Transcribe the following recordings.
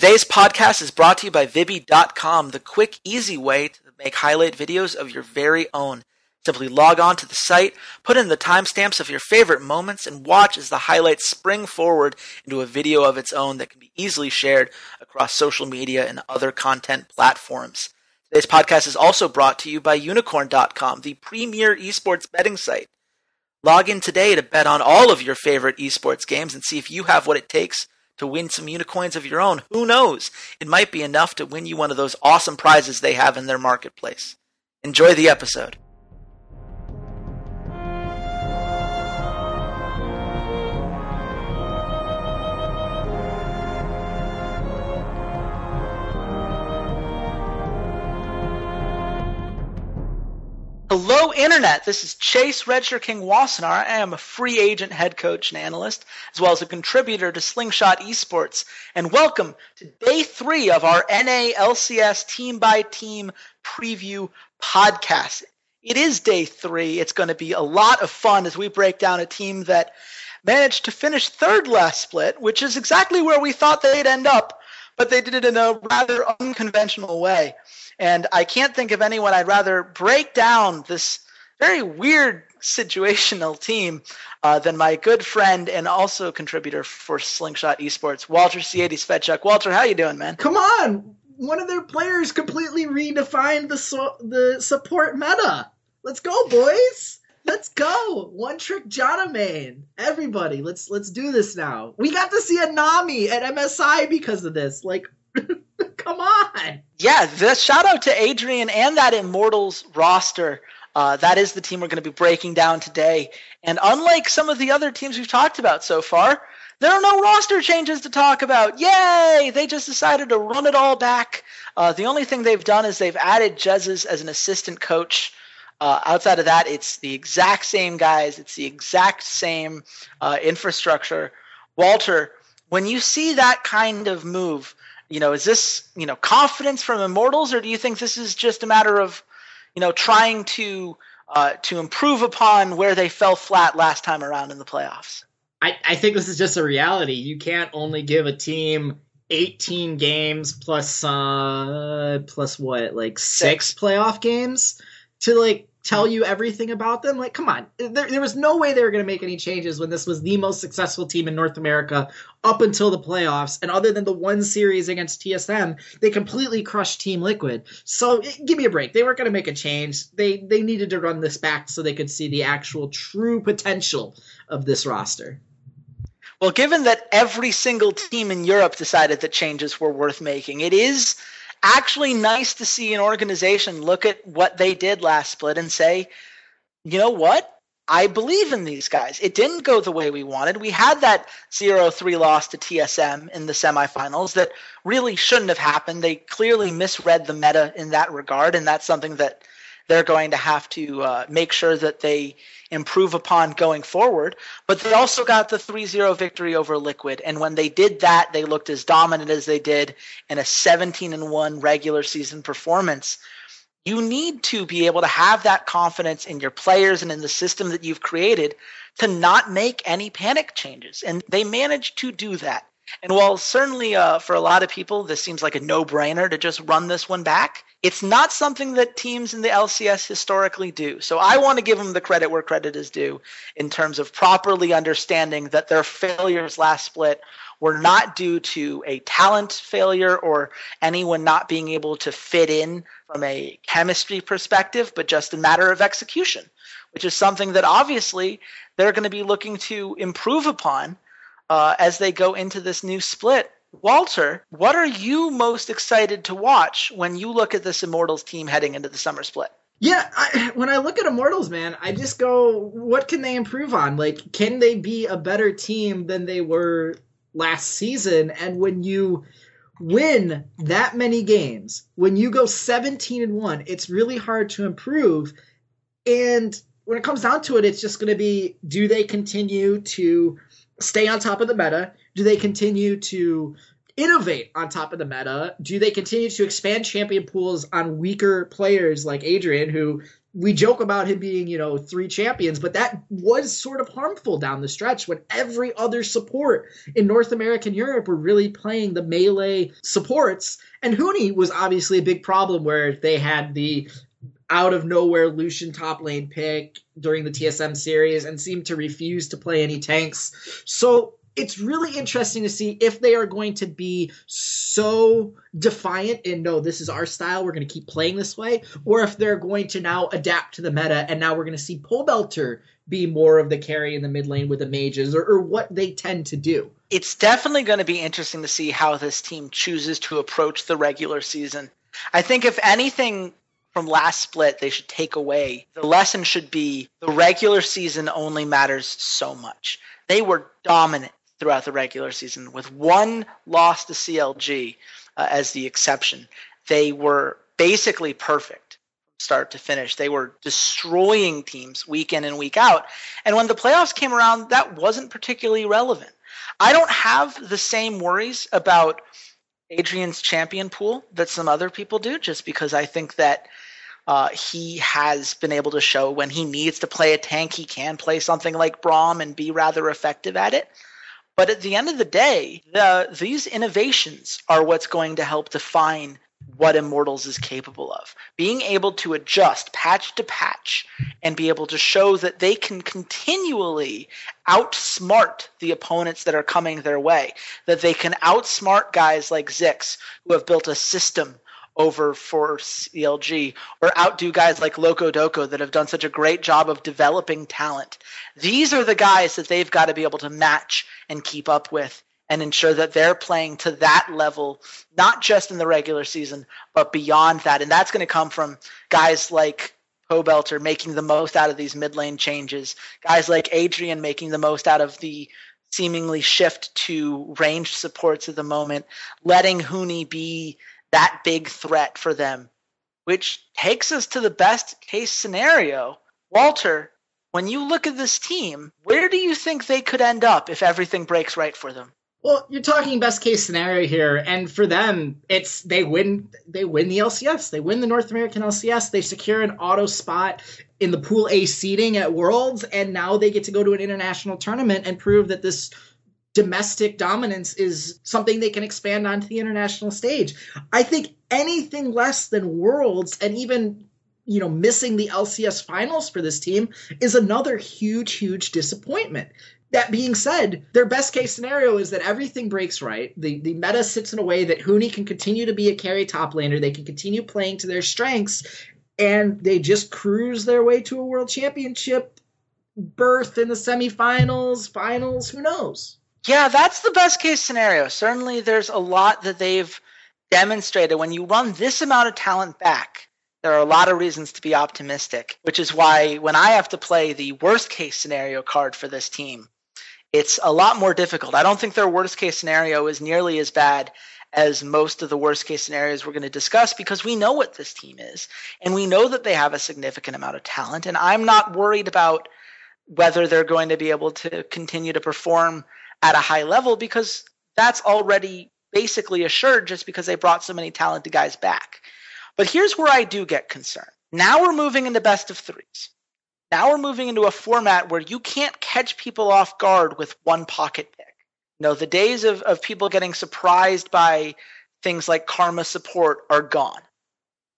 Today's podcast is brought to you by Vibby.com, the quick, easy way to make highlight videos of your very own. Simply log on to the site, put in the timestamps of your favorite moments, and watch as the highlights spring forward into a video of its own that can be easily shared across social media and other content platforms. Today's podcast is also brought to you by Unikrn.com, the premier esports betting site. Log in today to bet on all of your favorite esports games and see if you have what it takes to win some unicorns of your own. Who knows? It might be enough to win you one of those awesome prizes they have in their marketplace. Enjoy the episode. Hello, Internet. This is Chase Redshirt King Wassenaar. I am a free agent head coach and analyst, as well as a contributor to Slingshot Esports. And welcome to day three of our NA LCS team by team preview podcast. It is day three. It's going to be a lot of fun as we break down a team that managed to finish third last split, which is exactly where we thought they'd end up, but they did it in a rather unconventional way. And I can't think of anyone I'd rather break down this very weird situational team uh, than my good friend and also contributor for Slingshot Esports, Walter C80 Svetchuk. Walter, how you doing, man? Come on! One of their players completely redefined the the support meta. Let's go, boys! Let's go! One trick Janna main. Everybody, let's let's do this now. We got to see a Nami at MSI because of this. Like Come on. Yeah, the shout out to Adrian and that Immortals roster. Uh, that is the team we're going to be breaking down today. And unlike some of the other teams we've talked about so far, there are no roster changes to talk about. Yay! They just decided to run it all back. Uh, the only thing they've done is they've added Jezz as an assistant coach. Uh, outside of that, it's the exact same guys. It's the exact same uh, infrastructure. Walter, when you see that kind of move, you know, is this, you know, confidence from Immortals, or do you think this is just a matter of, you know, trying to uh, to improve upon where they fell flat last time around in the playoffs? I, I think this is just a reality. You can't only give a team 18 games plus uh plus what like six, six playoff games to like tell you everything about them. Like, come on, there, there was no way they were going to make any changes when this was the most successful team in North America up until the playoffs. And other than the one series against TSM, they completely crushed Team Liquid. So eh, give me a break. They weren't going to make a change. They they needed to run this back so they could see the actual true potential of this roster. Well, given that every single team in Europe decided that changes were worth making, it is actually nice to see an organization look at what they did last split and say, you know what? I believe in these guys. It didn't go the way we wanted. We had that 0 3 loss to TSM in the semifinals that really shouldn't have happened. They clearly misread the meta in that regard, and that's something that they're going to have to uh, make sure that they improve upon going forward. But they also got the 3 0 victory over Liquid. And when they did that, they looked as dominant as they did in a 17 1 regular season performance. You need to be able to have that confidence in your players and in the system that you've created to not make any panic changes. And they managed to do that. And while certainly uh, for a lot of people this seems like a no-brainer to just run this one back, it's not something that teams in the LCS historically do. So I want to give them the credit where credit is due in terms of properly understanding that their failures last split were not due to a talent failure or anyone not being able to fit in from a chemistry perspective, but just a matter of execution, which is something that obviously they're going to be looking to improve upon uh, as they go into this new split. Walter, what are you most excited to watch when you look at this Immortals team heading into the summer split? Yeah, I, when I look at Immortals, man, I just go, what can they improve on? Like, can they be a better team than they were last season? And when you win that many games, when you go 17 and 1, it's really hard to improve. And when it comes down to it, it's just going to be do they continue to stay on top of the meta? Do they continue to innovate on top of the meta? Do they continue to expand champion pools on weaker players like Adrian, who we joke about him being, you know, three champions, but that was sort of harmful down the stretch when every other support in North America and Europe were really playing the melee supports. And Huni was obviously a big problem where they had the out of nowhere Lucian top lane pick during the TSM series and seemed to refuse to play any tanks. So it's really interesting to see if they are going to be so defiant and no, this is our style, we're going to keep playing this way, or if they're going to now adapt to the meta and now we're going to see Pobelter be more of the carry in the mid lane with the mages or, or what they tend to do. It's definitely going to be interesting to see how this team chooses to approach the regular season. I think if anything from last split they should take away, the lesson should be the regular season only matters so much. They were dominant throughout the regular season, with one loss to CLG uh, as the exception. They were basically perfect start to finish. They were destroying teams week in and week out. And when the playoffs came around, that wasn't particularly relevant. I don't have the same worries about Adrian's champion pool that some other people do, just because I think that uh, he has been able to show when he needs to play a tank, he can play something like Braum and be rather effective at it. But at the end of the day, the, these innovations are what's going to help define what Immortals is capable of. Being able to adjust patch to patch and be able to show that they can continually outsmart the opponents that are coming their way, that they can outsmart guys like Zikz who have built a system over for CLG or outdo guys like Loco Doco that have done such a great job of developing talent. These are the guys that they've got to be able to match and keep up with and ensure that they're playing to that level, not just in the regular season, but beyond that. And that's going to come from guys like Pobelter making the most out of these mid lane changes, guys like Adrian making the most out of the seemingly shift to ranged supports at the moment, letting Huni be that big threat for them, which takes us to the best case scenario. Walter, when you look at this team, where do you think they could end up if everything breaks right for them? Well, you're talking best case scenario here, and for them, it's they win they win the LCS. They win the North American LCS. They secure an auto spot in the pool A seeding at Worlds, and now they get to go to an international tournament and prove that this domestic dominance is something they can expand onto the international stage. I think anything less than Worlds and even you know missing the LCS finals for this team is another huge huge disappointment. That being said, their best case scenario is that everything breaks right. The the meta sits in a way that Huni can continue to be a carry top laner. They can continue playing to their strengths, and they just cruise their way to a world championship berth in the semifinals, finals. Who knows? Yeah, that's the best case scenario. Certainly, there's a lot that they've demonstrated. When you run this amount of talent back, there are a lot of reasons to be optimistic, which is why when I have to play the worst case scenario card for this team, it's a lot more difficult. I don't think their worst case scenario is nearly as bad as most of the worst case scenarios we're going to discuss because we know what this team is and we know that they have a significant amount of talent. And I'm not worried about whether they're going to be able to continue to perform at a high level because that's already basically assured just because they brought so many talented guys back. But here's where I do get concerned. Now we're moving into best of threes. Now we're moving into a format where you can't catch people off guard with one pocket pick. You know, the days of, of people getting surprised by things like karma support are gone.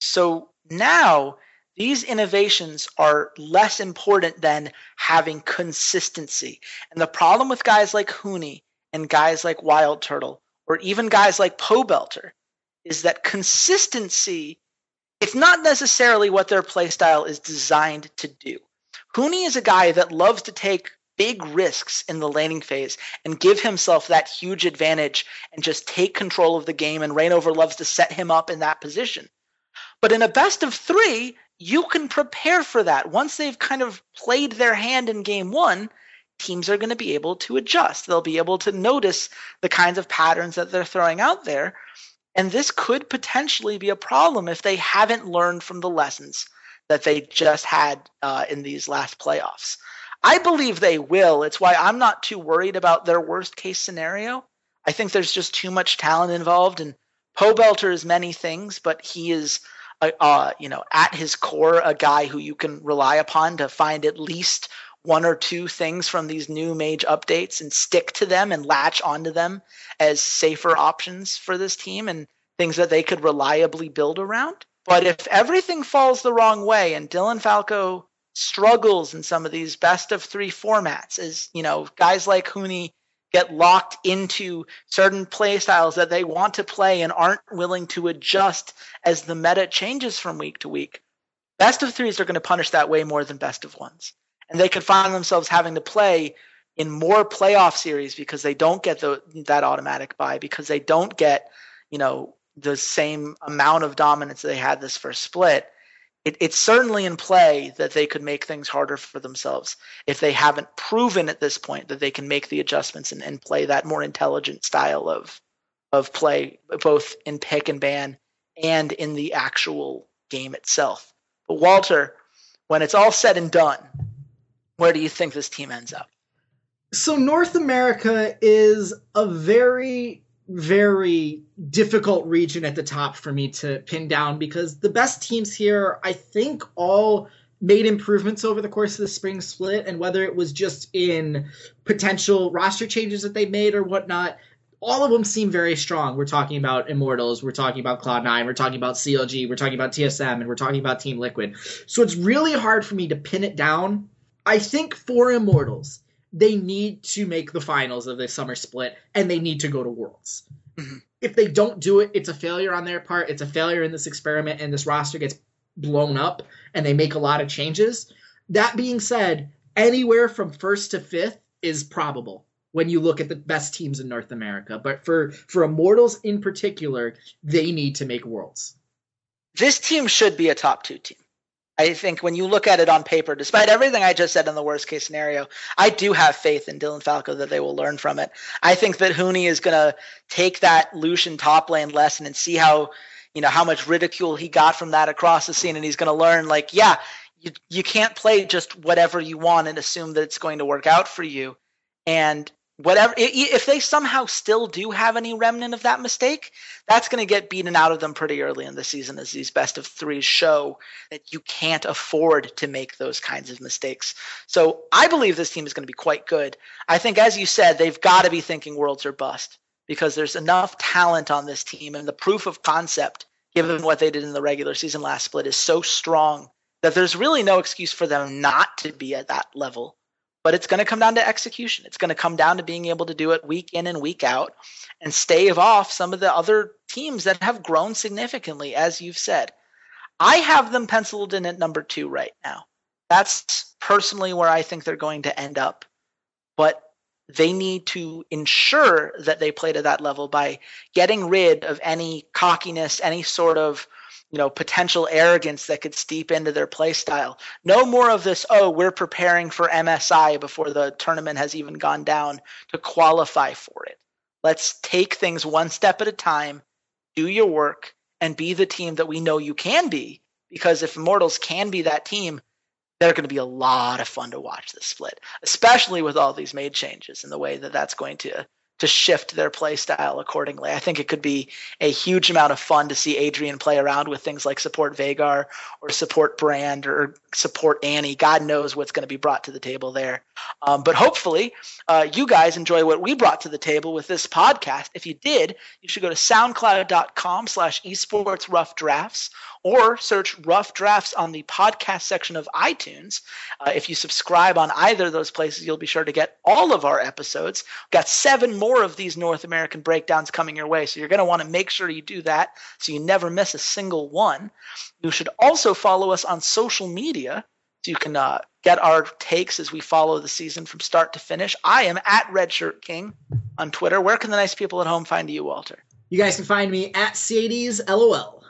So now these innovations are less important than having consistency. And the problem with guys like Huni and guys like Wild Turtle, or even guys like Pobelter, is that consistency, it's not necessarily what their playstyle is designed to do. Huni is a guy that loves to take big risks in the laning phase and give himself that huge advantage and just take control of the game. And Reignover loves to set him up in that position. But in a best of three, you can prepare for that. Once they've kind of played their hand in game one, teams are going to be able to adjust. They'll be able to notice the kinds of patterns that they're throwing out there. And this could potentially be a problem if they haven't learned from the lessons that they just had uh, in these last playoffs. I believe they will. It's why I'm not too worried about their worst case scenario. I think there's just too much talent involved, and Pobelter is many things, but he is uh, uh, you know, at his core, a guy who you can rely upon to find at least one or two things from these new mage updates and stick to them and latch onto them as safer options for this team and things that they could reliably build around. But if everything falls the wrong way and Dylan Falco struggles in some of these best of three formats, as you know, guys like Huni get locked into certain play styles that they want to play and aren't willing to adjust as the meta changes from week to week. Best of threes are going to punish that way more than best of ones. And they could find themselves having to play in more playoff series because they don't get the, that automatic buy, because they don't get, you know, the same amount of dominance they had this first split. It, it's certainly in play that they could make things harder for themselves if they haven't proven at this point that they can make the adjustments and, and play that more intelligent style of of play, both in pick and ban and in the actual game itself. But Walter, when it's all said and done, where do you think this team ends up? So North America is a very very difficult region at the top for me to pin down because the best teams here, I think, all made improvements over the course of the spring split, and whether it was just in potential roster changes that they made or whatnot, all of them seem very strong. We're talking about Immortals, we're talking about Cloud9, we're talking about CLG, we're talking about TSM, and we're talking about Team Liquid. So it's really hard for me to pin it down. I think for Immortals, they need to make the finals of the summer split and they need to go to Worlds. Mm-hmm. If they don't do it, it's a failure on their part. It's a failure in this experiment, and this roster gets blown up and they make a lot of changes. That being said, anywhere from first to fifth is probable when you look at the best teams in North America. But for for Immortals in particular, they need to make worlds. This team should be a top two team. I think when you look at it on paper, despite everything I just said in the worst case scenario, I do have faith in Dylan Falco that they will learn from it. I think that Huni is going to take that Lucian top lane lesson and see how, you know, how much ridicule he got from that across the scene, and he's going to learn like, yeah, you you can't play just whatever you want and assume that it's going to work out for you. And whatever if they somehow still do have any remnant of that mistake that's going to get beaten out of them pretty early in the season as these best of threes show that you can't afford to make those kinds of mistakes. So i believe this team is going to be quite good. I think as you said they've got to be thinking worlds are bust because there's enough talent on this team and the proof of concept given what they did in the regular season last split is so strong that there's really no excuse for them not to be at that level but it's going to come down to execution. It's going to come down to being able to do it week in and week out and stave off some of the other teams that have grown significantly, as you've said. I have them penciled in at number two right now. That's personally where I think they're going to end up. But they need to ensure that they play to that level by getting rid of any cockiness, any sort of you know potential arrogance that could steep into their play style. No more of this. Oh, we're preparing for MSI before the tournament has even gone down to qualify for it. Let's take things one step at a time. Do your work and be the team that we know you can be. Because if Immortals can be that team, they're going to be a lot of fun to watch this split, especially with all these mage changes and the way that that's going to to shift their play style accordingly. I think it could be a huge amount of fun to see Adrian play around with things like support Veigar or support Brand or support Annie. God knows what's going to be brought to the table there. Um, but hopefully, uh, you guys enjoy what we brought to the table with this podcast. If you did, you should go to soundcloud.com slash esports rough drafts or search Rough Drafts on the podcast section of iTunes. Uh, if you subscribe on either of those places, you'll be sure to get all of our episodes. We've got seven more of these North American breakdowns coming your way, so you're going to want to make sure you do that so you never miss a single one. You should also follow us on social media so you can uh, get our takes as we follow the season from start to finish. I am at Redshirt King on Twitter. Where can the nice people at home find you, Walter? You guys can find me at Sadie's LOL.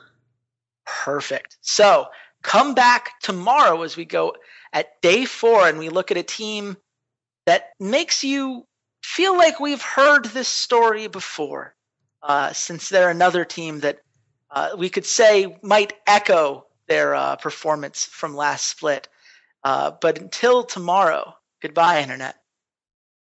Perfect. So come back tomorrow as we go at day four and we look at a team that makes you feel like we've heard this story before, uh, since they're another team that uh, we could say might echo their uh, performance from last split. Uh, but until tomorrow, goodbye, Internet.